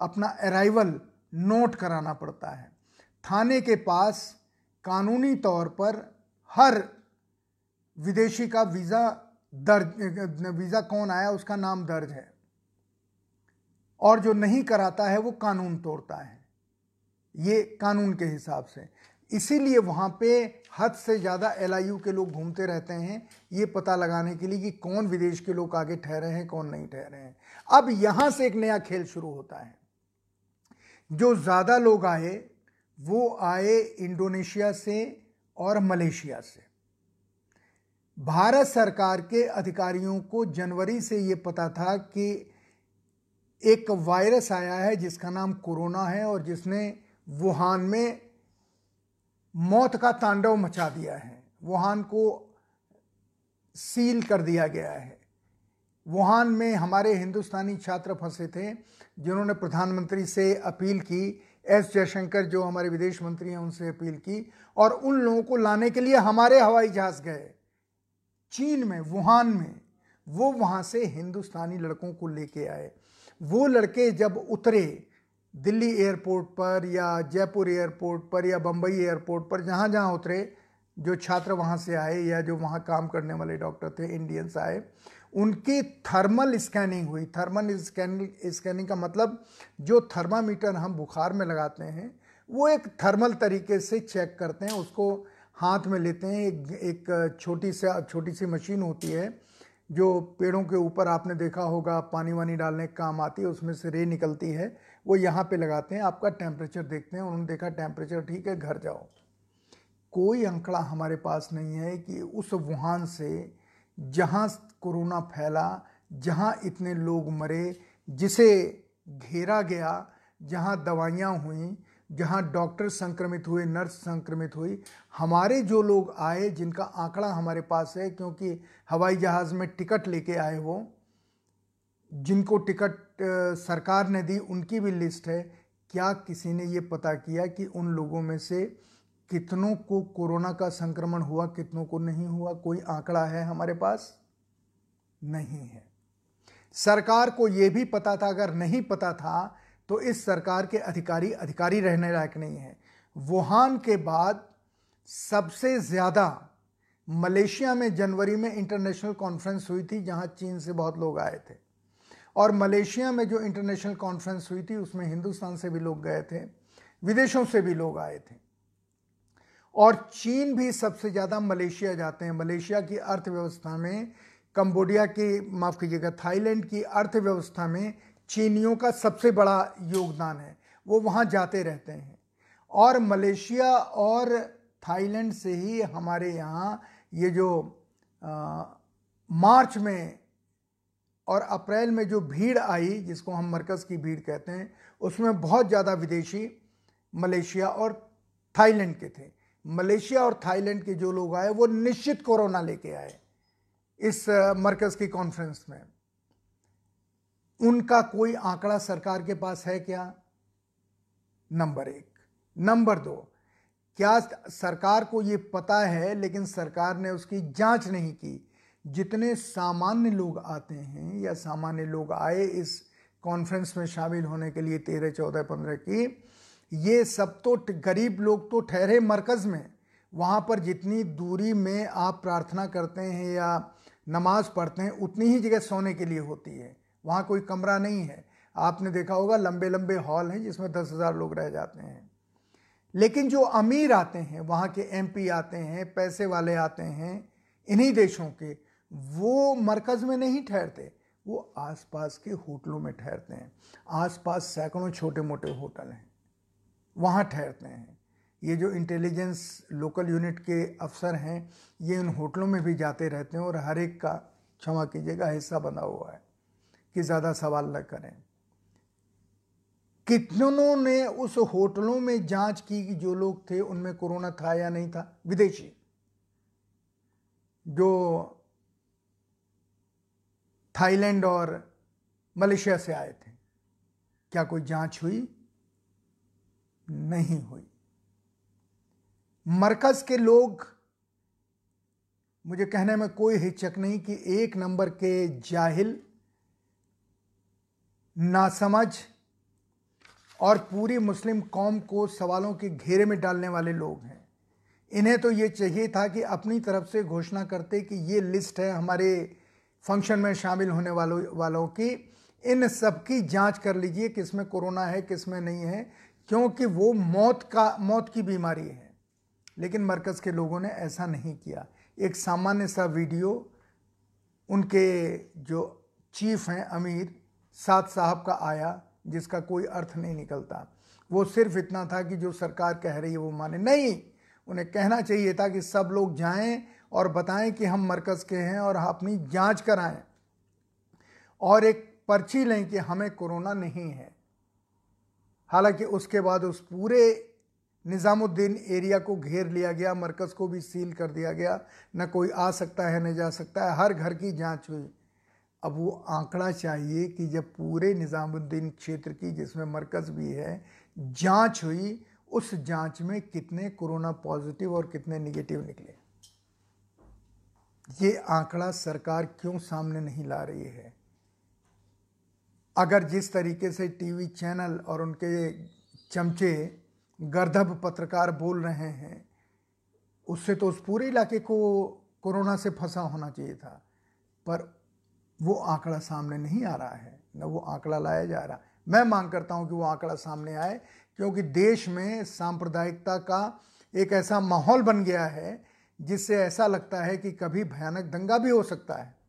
अपना अराइवल नोट कराना पड़ता है। थाने के पास कानूनी तौर पर हर विदेशी का वीज़ा दर्ज, वीज़ा कौन आया उसका नाम दर्ज है। और जो नहीं कराता है वो कानून तोड़ता है। ये कानून के हिसाब से। इसीलिए वहाँ पे हद से ज़्यादा एलआईयू के लोग घूमते रहते हैं। ये पता लगाने के लिए कि कौन विदेश के लोग आगे ठहरे हैं, कौन नहीं ठहरे हैं। अब यहाँ से एक नया खेल शुरू होता है। जो ज़्यादा लोग आए, वो आए इंडोनेशिया से और मलेशिया से। भारत सरकार के अधिकारियों को जनवरी से ये पता था कि एक वायरस आया है, जिसका नाम कोरोना है और जिसने वुहान में मौत का तांडव मचा दिया है। वुहान को सील कर दिया गया है। वुहान में हमारे हिंदुस्तानी छात्र फंसे थे, जिन्होंने प्रधानमंत्री से अपील की, एस जयशंकर जो हमारे विदेश मंत्री हैं, उनसे अपील की और उन लोगों को लाने के लिए हमारे हवाई जहाज़ गए। चीन में, वुहान में, वो वहाँ से हिंदुस्तानी लड़कों को लेके आए। वो लड़के जब उतरे, दिल्ली एयरपोर्ट पर या जयपुर एयरपोर्ट पर या बम्बई एयरपोर्ट पर जहाँ जहाँ उतरे, जो छात्र वहाँ से आए या जो वहाँ काम करने वाले डॉक्टर थे, इंडियंस आए उनकी थर्मल स्कैनिंग हुई। थर्मल स्कैनिंग स्कैनिंग का मतलब जो थर्मामीटर हम बुखार में लगाते हैं, वो एक थर्मल तरीके से चेक करते हैं, उसको हाथ में लेते हैं। एक एक छोटी से, छोटी सी मशीन होती है, जो पेड़ों के ऊपर आपने देखा होगा, पानी वानी डालने का काम आती है, उसमें से रे निकलती है, वो यहाँ पे लगाते हैं, आपका टेम्परेचर देखते हैं, उन्होंने देखा टेम्परेचर ठीक है, घर जाओ। कोई अंकड़ा हमारे पास नहीं है कि उस वुहान से जहाँ कोरोना फैला, जहाँ इतने लोग मरे, जिसे घेरा गया, जहाँ दवाइयाँ हुई, जहाँ डॉक्टर संक्रमित हुए, नर्स संक्रमित हुई, हमारे जो लोग आए, जिनका आंकड़ा हमारे पास है, क्योंकि हवाई जहाज़ में टिकट लेके आए वो, जिनको टिकट सरकार ने दी, उनकी भी लिस्ट है। क्या किसी ने ये पता किया कि उन लोगों में से कितनों को कोरोना का संक्रमण हुआ, कितनों को नहीं हुआ, कोई आंकड़ा है हमारे पास? नहीं है। सरकार को यह भी पता था, अगर नहीं पता था तो इस सरकार के अधिकारी अधिकारी रहने लायक नहीं है। वुहान के बाद सबसे ज़्यादा मलेशिया में जनवरी में इंटरनेशनल कॉन्फ्रेंस हुई थी, जहाँ चीन से बहुत लोग आए थे। और मलेशिया में जो इंटरनेशनल कॉन्फ्रेंस हुई थी, उसमें हिंदुस्तान से भी लोग गए थे, विदेशों से भी लोग आए थे। और चीन भी सबसे ज़्यादा मलेशिया जाते हैं। मलेशिया की अर्थव्यवस्था में कंबोडिया की माफ़ कीजिएगा थाईलैंड की अर्थव्यवस्था में चीनियों का सबसे बड़ा योगदान है। वो वहाँ जाते रहते हैं। और मलेशिया और थाईलैंड से ही हमारे यहाँ ये जो आ, मार्च में और अप्रैल में जो भीड़ आई जिसको हम मरकज़ की भीड़ कहते हैं उसमें बहुत ज़्यादा विदेशी मलेशिया और थाईलैंड के थे। मलेशिया और थाईलैंड के जो लोग आए, वो निश्चित कोरोना लेके आए इस मरकज़ की कॉन्फ्रेंस में। उनका कोई आंकड़ा सरकार के पास है क्या? नंबर एक। नंबर दो, क्या सरकार को ये पता है, लेकिन सरकार ने उसकी जाँच नहीं की? जितने सामान्य लोग आते हैं या सामान्य लोग आए इस कॉन्फ्रेंस में शामिल होने के लिए तेरह, चौदह, पंद्रह की ये सब तो गरीब लोग तो ठहरे मरकज़ में। वहाँ पर जितनी दूरी में आप प्रार्थना करते हैं या नमाज़ पढ़ते हैं, उतनी ही जगह सोने के लिए होती है। वहाँ कोई कमरा नहीं है। आपने देखा होगा लंबे लंबे हॉल हैं जिसमें दस हज़ार लोग रह जाते हैं। लेकिन जो अमीर आते हैं, वहाँ के एमपी आते हैं, पैसे वाले आते हैं, इन्हीं देशों के, वो मरकज़ में नहीं ठहरते। वो आसपास के होटलों में ठहरते हैं। आसपास सैकड़ों छोटे मोटे होटल हैं। वहाँ ठहरते हैं। ये जो इंटेलिजेंस लोकल यूनिट के अफसर हैं, ये उन होटलों में भी जाते रहते हैं और हर एक का क्षमा कीजिएगा हिस्सा बना हुआ है कि ज़्यादा सवाल न करें। कितनों ने उस होटलों में जाँच की कि जो लोग थे, उनमें कोरोना था या नहीं था? विदेशी। जो थाईलैंड और मलेशिया से आए थे। क्या कोई जाँच हुई? नहीं हुई। मरकज के लोग, मुझे कहने में कोई हिचक नहीं कि एक नंबर के जाहिल, नासमझ और पूरी मुस्लिम कौम को सवालों के घेरे में डालने वाले लोग हैं। इन्हें तो ये चाहिए था कि अपनी तरफ़ से घोषणा करते कि ये लिस्ट है हमारे फ़ंक्शन में शामिल होने वालों वालों की। इन सब की जाँच कर लीजिए किसमें कोरोना है, किसमें नहीं है। क्योंकि वो मौत का, मौत की बीमारी है। लेकिन मरकज़ के लोगों ने ऐसा नहीं किया। एक सामान्य सा वीडियो उनके जो चीफ हैं अमीर, साद साहब का आया, जिसका कोई अर्थ नहीं निकलता। वो सिर्फ़ इतना था कि जो सरकार कह रही है वो माने। नहीं, उन्हें कहना चाहिए था कि सब लोग जाएँ और बताएँ कि हम मरकज़ के हैं और अपनी जाँच कराएँ। और एक पर्ची लें कि हमें कोरोना नहीं है। हालाँकि उसके बाद उस पूरे निज़ामुद्दीन एरिया को घेर लिया गया, मरकज़ को भी सील कर दिया गया। न कोई आ सकता है, न जा सकता है। हर घर की जाँच हुई। अब वो आंकड़ा चाहिए कि जब पूरे निज़ामुद्दीन क्षेत्र की, जिसमें मरकज़ भी है, जाँच हुई, उस जाँच में कितने कोरोना पॉजिटिव और कितने निगेटिव निकले? ये आंकड़ा सरकार क्यों सामने नहीं ला रही है? अगर जिस तरीके से टीवी चैनल और उनके चमचे गर्दभ पत्रकार बोल रहे हैं, उससे तो उस पूरे इलाके को कोरोना से फंसा होना चाहिए था। पर वो आंकड़ा सामने नहीं आ रहा है, न वो आंकड़ा लाया जा रहा। मैं मांग करता हूँ कि वो आंकड़ा सामने आए, क्योंकि देश में सांप्रदायिकता का एक ऐसा माहौल बन गया है, जिससे ऐसा लगता है कि कभी भयानक दंगा भी हो सकता है।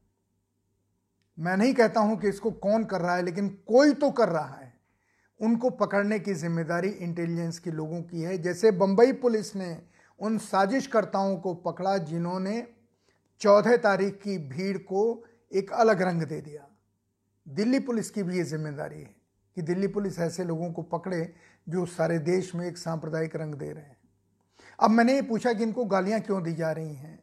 मैं नहीं कहता हूँ कि इसको कौन कर रहा है, लेकिन कोई तो कर रहा है। उनको पकड़ने की ज़िम्मेदारी इंटेलिजेंस के लोगों की है। जैसे बंबई पुलिस ने उन साजिशकर्ताओं को पकड़ा जिन्होंने चौदह तारीख की भीड़ को एक अलग रंग दे दिया। दिल्ली पुलिस की भी ये ज़िम्मेदारी है कि दिल्ली पुलिस ऐसे लोगों को पकड़े जो सारे देश में एक सांप्रदायिक रंग दे रहे हैं। अब मैंने ये पूछा कि इनको गालियाँ क्यों दी जा रही हैं?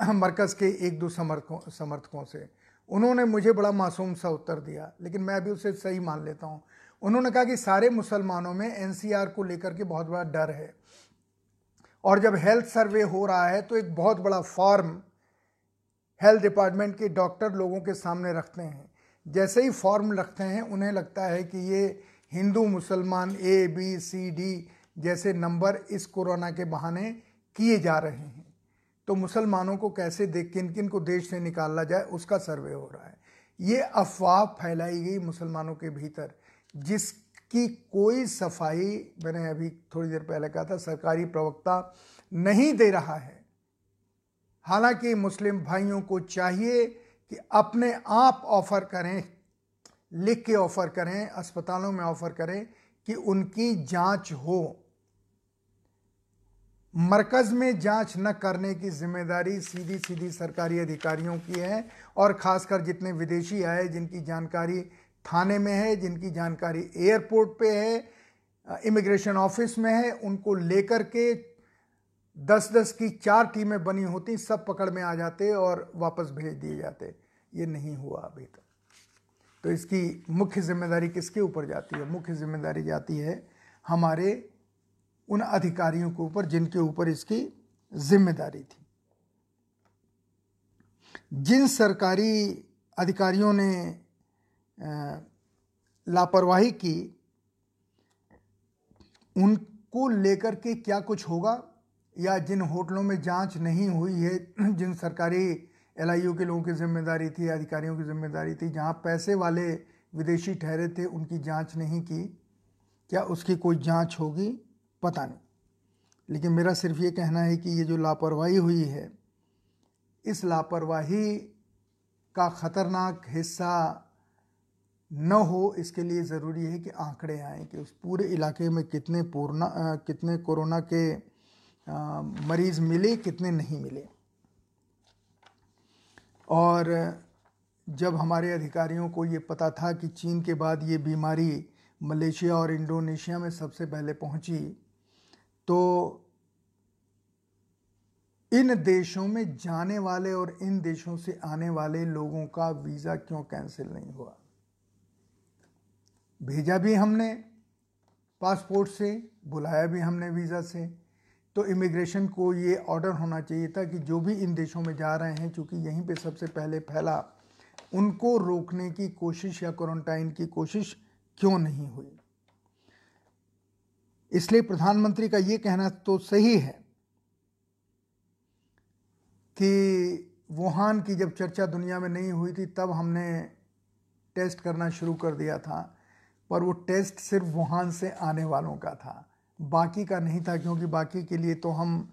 मरकज़ के एक दो समर्थकों समर्थकों से। उन्होंने मुझे बड़ा मासूम सा उत्तर दिया, लेकिन मैं अभी उसे सही मान लेता हूँ। उन्होंने कहा कि सारे मुसलमानों में एनसीआर को लेकर के बहुत बड़ा डर है। और जब हेल्थ सर्वे हो रहा है तो एक बहुत बड़ा फॉर्म हेल्थ डिपार्टमेंट के डॉक्टर लोगों के सामने रखते हैं। जैसे ही फॉर्म रखते हैं, उन्हें लगता है कि ये हिंदू, मुसलमान ए बी सी डी जैसे नंबर इस कोरोना के बहाने किए जा रहे हैं। तो मुसलमानों को कैसे देख किन किन को देश से निकाला जाए, उसका सर्वे हो रहा है। ये अफवाह फैलाई गई मुसलमानों के भीतर, जिसकी कोई सफ़ाई, मैंने अभी थोड़ी देर पहले कहा था, सरकारी प्रवक्ता नहीं दे रहा है। हालाँकि मुस्लिम भाइयों को चाहिए कि अपने आप ऑफ़र करें, लिख के ऑफ़र करें, अस्पतालों में ऑफ़र करें कि उनकी जाँच हो। मरकज में जाँच न करने की ज़िम्मेदारी सीधी सीधी सरकारी अधिकारियों की है और खासकर जितने विदेशी आए जिनकी जानकारी थाने में है, जिनकी जानकारी एयरपोर्ट पे है, इमिग्रेशन ऑफ़िस में है, उनको लेकर के दस दस की चार टीमें बनी होती, सब पकड़ में आ जाते और वापस भेज दिए जाते। ये नहीं हुआ अभी तक। तो इसकी मुख्य ज़िम्मेदारी किसके ऊपर जाती है? मुख्य ज़िम्मेदारी जाती है हमारे उन अधिकारियों के ऊपर जिनके ऊपर इसकी ज़िम्मेदारी थी। जिन सरकारी अधिकारियों ने लापरवाही की, उनको लेकर के क्या कुछ होगा या जिन होटलों में जाँच नहीं हुई है, जिन सरकारी एल के लोगों की ज़िम्मेदारी थी, अधिकारियों की ज़िम्मेदारी थी, जहाँ पैसे वाले विदेशी ठहरे थे, उनकी जाँच नहीं की, क्या उसकी कोई जाँच होगी? पता नहीं। लेकिन मेरा सिर्फ़ ये कहना है कि ये जो लापरवाही हुई है इस लापरवाही का ख़तरनाक हिस्सा न हो इसके लिए ज़रूरी है कि आंकड़े आएँ कि उस पूरे इलाके में कितने पूर्णा कितने कोरोना के आ, मरीज़ मिले कितने नहीं मिले। और जब हमारे अधिकारियों को ये पता था कि चीन के बाद ये बीमारी मलेशिया और इंडोनेशिया में सबसे पहले पहुँची तो इन देशों में जाने वाले और इन देशों से आने वाले लोगों का वीज़ा क्यों कैंसिल नहीं हुआ? भेजा भी हमने, पासपोर्ट से, बुलाया भी हमने वीज़ा से। तो इमिग्रेशन को ये ऑर्डर होना चाहिए था कि जो भी इन देशों में जा रहे हैं, चूँकि यहीं पे सबसे पहले फैला, उनको रोकने की कोशिश या क्वारंटाइन की कोशिश क्यों नहीं हुई? इसलिए प्रधानमंत्री का ये कहना तो सही है कि वुहान की जब चर्चा दुनिया में नहीं हुई थी, तब हमने टेस्ट करना शुरू कर दिया था, पर वो टेस्ट सिर्फ़ वुहान से आने वालों का था। बाकी का नहीं था, क्योंकि बाकी के लिए तो हम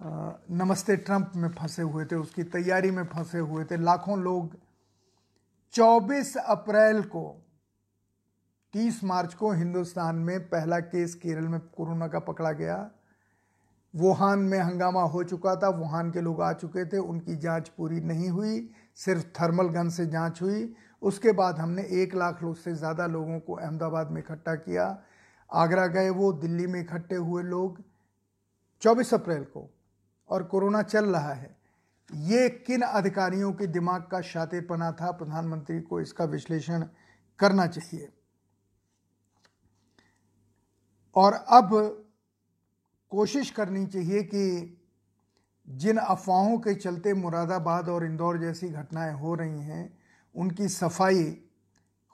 नमस्ते ट्रंप में फंसे हुए थे, उसकी तैयारी में फंसे हुए थे। लाखों लोग 24 अप्रैल को 30 मार्च को हिंदुस्तान में पहला केस केरल में कोरोना का पकड़ा गया। वुहान में हंगामा हो चुका था, वुहान के लोग आ चुके थे, उनकी जाँच पूरी नहीं हुई, सिर्फ़ थर्मल गन से जाँच हुई। उसके बाद हमने एक लाख लोग से ज़्यादा लोगों को अहमदाबाद में इकट्ठा किया। आगरा गए वो, दिल्ली में इकट्ठे हुए लोग। 24 अप्रैल को, और कोरोना चल रहा है। ये किन अधिकारियों के दिमाग का शातिरपना था, प्रधानमंत्री को इसका विश्लेषण करना चाहिए। और अब कोशिश करनी चाहिए कि जिन अफवाहों के चलते मुरादाबाद और इंदौर जैसी घटनाएँ हो रही हैं, उनकी सफ़ाई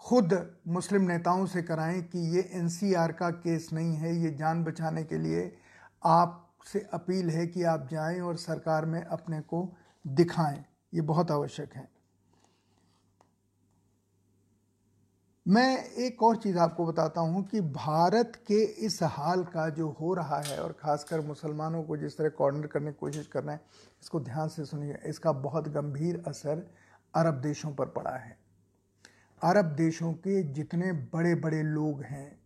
खुद मुस्लिम नेताओं से कराएँ कि ये एनसीआर का केस नहीं है, ये जान बचाने के लिए आपसे अपील है कि आप जाएँ और सरकार में अपने को दिखाएँ। ये बहुत आवश्यक है। मैं एक और चीज़ आपको बताता हूँ कि भारत के इस हाल का जो हो रहा है और ख़ासकर मुसलमानों को जिस तरह कॉर्नर करने की कोशिश कर रहे हैं, इसको ध्यान से सुनिए। इसका बहुत गंभीर असर अरब देशों पर पड़ा है। अरब देशों के जितने बड़े बड़े लोग हैं,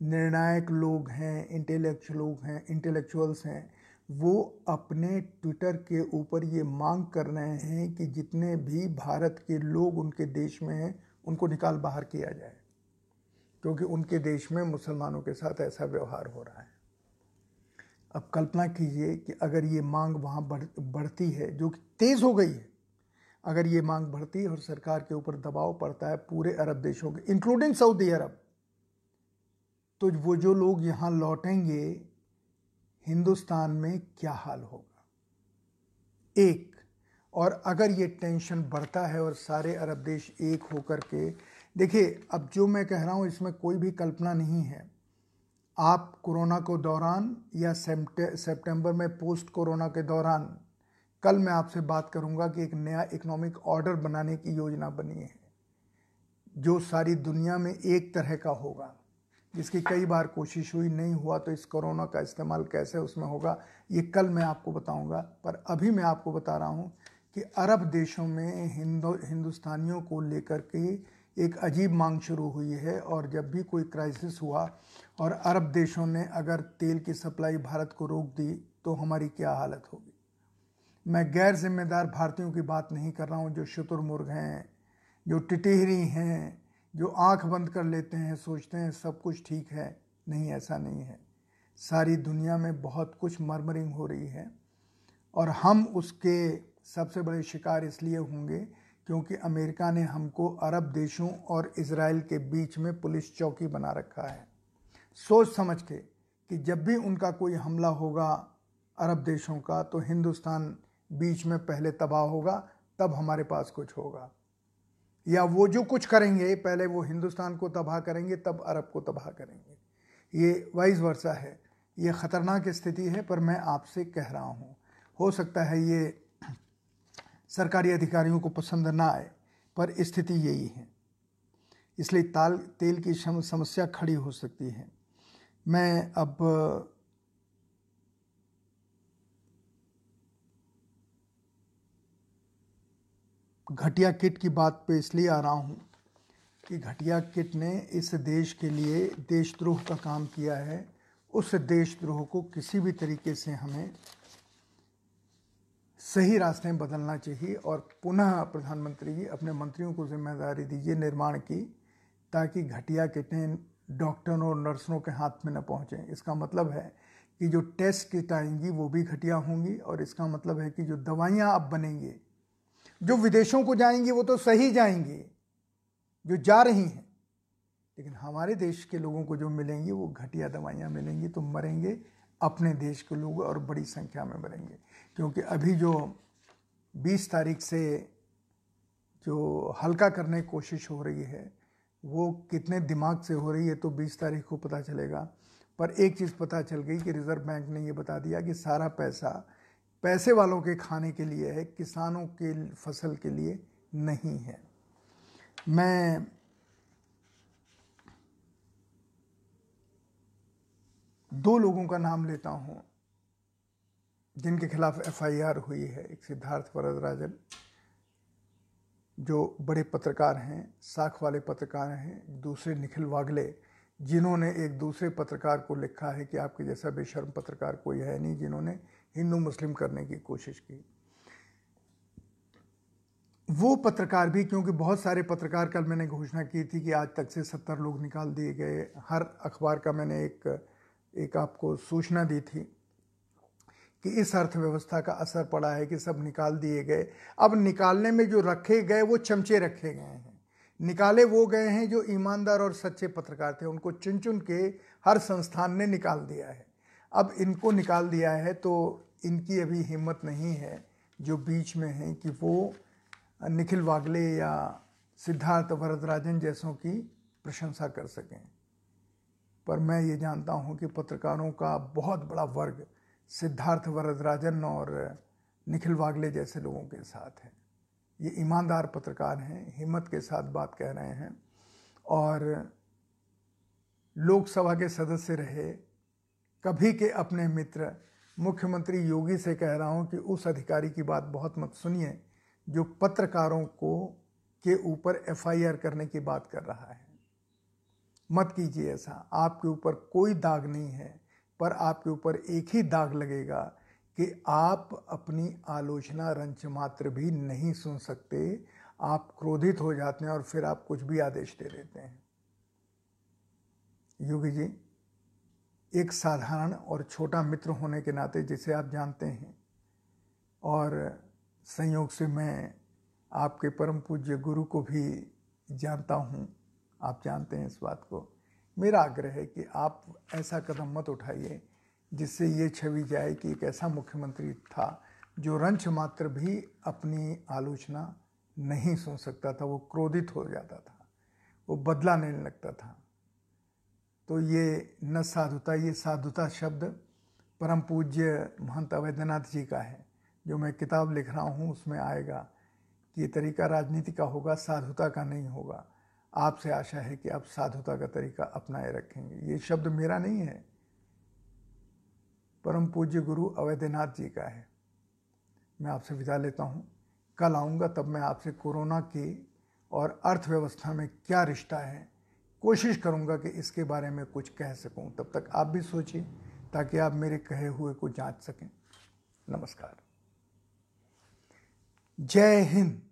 निर्णायक लोग हैं इंटेलेक्चुअल लोग हैं इंटेलेक्चुअल्स हैं, वो अपने ट्विटर के ऊपर ये मांग कर रहे हैं कि जितने भी भारत के लोग उनके देश में हैं उनको निकाल बाहर किया जाए, क्योंकि उनके देश में मुसलमानों के साथ ऐसा व्यवहार हो रहा है। अब कल्पना कीजिए कि अगर ये मांग वहाँ बढ़, बढ़ती है, जो कि तेज़ हो गई है, अगर ये मांग बढ़ती है और सरकार के ऊपर दबाव पड़ता है पूरे अरब देशों के इंक्लूडिंग सऊदी अरब तो वो जो लोग यहाँ लौटेंगे, हिंदुस्तान में क्या हाल होगा? एक और अगर ये टेंशन बढ़ता है और सारे अरब देश एक होकर के, देखिए, अब जो मैं कह रहा हूँ, इसमें कोई भी कल्पना नहीं है। आप कोरोना को दौरान या सितंबर में पोस्ट कोरोना के दौरान, कल मैं आपसे बात करूँगा कि एक नया इकोनॉमिक ऑर्डर बनाने की योजना बनी है, जो सारी दुनिया में एक तरह का होगा, जिसकी कई बार कोशिश हुई, नहीं हुआ तो इस कोरोना का इस्तेमाल कैसे उसमें होगा, ये कल मैं आपको बताऊँगा। पर अभी मैं आपको बता रहा हूँ कि अरब देशों में हिंदू, हिंदुस्तानियों को लेकर के एक अजीब मांग शुरू हुई है और जब भी कोई क्राइसिस हुआ और अरब देशों ने अगर तेल की सप्लाई भारत को रोक दी तो हमारी क्या हालत होगी? मैं गैर जिम्मेदार भारतीयों की बात नहीं कर रहा हूँ, जो शुतुरमुर्ग हैं, जो टिटेहरी हैं, जो आँख बंद कर लेते हैं, सोचते हैं सब कुछ ठीक है। नहीं, ऐसा नहीं है। सारी दुनिया में बहुत कुछ मरमरिंग हो रही है और हम उसके सबसे बड़े शिकार इसलिए होंगे क्योंकि अमेरिका ने हमको अरब देशों और इसराइल के बीच में पुलिस चौकी बना रखा है। सोच समझ के कि जब भी उनका कोई हमला होगा अरब देशों का तो हिंदुस्तान बीच में पहले तबाह होगा, तब हमारे पास कुछ होगा। या वो जो कुछ करेंगे, पहले वो हिंदुस्तान को तबाह करेंगे, तब अरब को तबाह करेंगे। ये वाइस वर्षा है। ये ख़तरनाक स्थिति है, पर मैं आपसे कह रहा हूँ। हो सकता है ये सरकारी अधिकारियों को पसंद ना आए, पर स्थिति यही है। इसलिए ताल, तेल की समस्या खड़ी हो सकती है। मैं अब घटिया किट की बात पे इसलिए आ रहा हूँ कि घटिया किट ने इस देश के लिए देशद्रोह का काम किया है। उस देशद्रोह को किसी भी तरीके से हमें सही रास्ते में बदलना चाहिए और पुनः प्रधानमंत्री जी अपने मंत्रियों को ज़िम्मेदारी दीजिए निर्माण की, ताकि घटिया किटें डॉक्टरों और नर्सों के हाथ में न पहुँचें। इसका मतलब है कि जो टेस्ट किट आएँगी, वो भी घटिया होंगी, और इसका मतलब है कि जो दवाइयाँ अब बनेंगी, जो विदेशों को जाएँगी, वो तो सही जाएँगी, जो जा रही हैं। लेकिन हमारे देश के लोगों को जो मिलेंगी, वो घटिया दवाइयाँ मिलेंगी तो मरेंगे अपने देश के लोग और बड़ी संख्या में मरेंगे। क्योंकि अभी जो 20 तारीख से जो हल्का करने की कोशिश हो रही है, वो कितने दिमाग से हो रही है तो 20 तारीख को पता चलेगा। पर एक चीज़ पता चल गई कि रिज़र्व बैंक ने ये बता दिया कि सारा पैसा पैसे वालों के खाने के लिए है, किसानों के फ़सल के लिए नहीं है। मैं दो लोगों का नाम लेता हूँ। जिनके खिलाफ एफआईआर हुई है, एक सिद्धार्थ वरदराजन, जो बड़े पत्रकार हैं, साख वाले पत्रकार हैं, दूसरे निखिल वागले, जिन्होंने एक दूसरे पत्रकार को लिखा है कि आपके जैसा बेशर्म पत्रकार कोई है नहीं, जिन्होंने हिंदू मुस्लिम करने की कोशिश की। वो पत्रकार भी, क्योंकि बहुत सारे पत्रकार कल मैंने घोषणा की थी कि आज तक से सत्तर लोग निकाल दिए गए, हर अखबार का मैंने एक एक आपको सूचना दी थी। कि इस अर्थव्यवस्था का असर पड़ा है कि सब निकाल दिए गए। अब निकालने में जो रखे गए, वो चमचे रखे गए हैं। निकाले वो गए हैं जो ईमानदार और सच्चे पत्रकार थे। उनको चुन चुन के हर संस्थान ने निकाल दिया है। अब इनको निकाल दिया है तो इनकी अभी हिम्मत नहीं है जो बीच में हैं कि वो निखिल वागले या सिद्धार्थ वरदराजन जैसों की प्रशंसा कर सकें। पर मैं ये जानता हूँ कि पत्रकारों का बहुत बड़ा वर्ग सिद्धार्थ वरदराजन और निखिल वागले जैसे लोगों के साथ है। ये ईमानदार पत्रकार हैं, हिम्मत के साथ बात कह रहे हैं और लोकसभा के सदस्य रहे। कभी के अपने मित्र, मुख्यमंत्री योगी से कह रहा हूँ कि उस अधिकारी की बात बहुत मत सुनिए, जो पत्रकारों को, के ऊपर एफआईआर करने की बात कर रहा है। मत कीजिए ऐसा, आपके ऊपर कोई दाग नहीं है। पर आपके ऊपर एक ही दाग लगेगा कि आप अपनी आलोचना रंच मात्र भी नहीं सुन सकते। आप क्रोधित हो जाते हैं और फिर आप कुछ भी आदेश दे देते हैं। योगी जी, एक साधारण और छोटा मित्र होने के नाते जिसे आप जानते हैं और संयोग से मैं आपके परम पूज्य गुरु को भी जानता हूँ, आप जानते हैं इस बात को। मेरा आग्रह है कि आप ऐसा कदम मत उठाइए, जिससे ये छवि जाए कि एक ऐसा मुख्यमंत्री था जो रंच मात्र भी अपनी आलोचना नहीं सुन सकता था, वो क्रोधित हो जाता था, वो बदला लेने लगता था। तो ये न साधुता, ये साधुता शब्द परम पूज्य महंत अवैधनाथ जी का है, जो मैं किताब लिख रहा हूँ, उसमें आएगा कि ये तरीका राजनीति का होगा, साधुता का नहीं होगा। आपसे आशा है कि आप साधुता का तरीका अपनाए रखेंगे। ये शब्द मेरा नहीं है। परम पूज्य गुरु अवैधनाथ जी का है। मैं आपसे विदा लेता हूँ। कल आऊँगा, तब मैं आपसे कोरोना के और अर्थव्यवस्था में क्या रिश्ता है, कोशिश करूँगा कि इसके बारे में कुछ कह सकूँ। तब तक आप भी सोचिए, ताकि आप मेरे कहे हुए को जाँच सकें। नमस्कार। जय हिंद।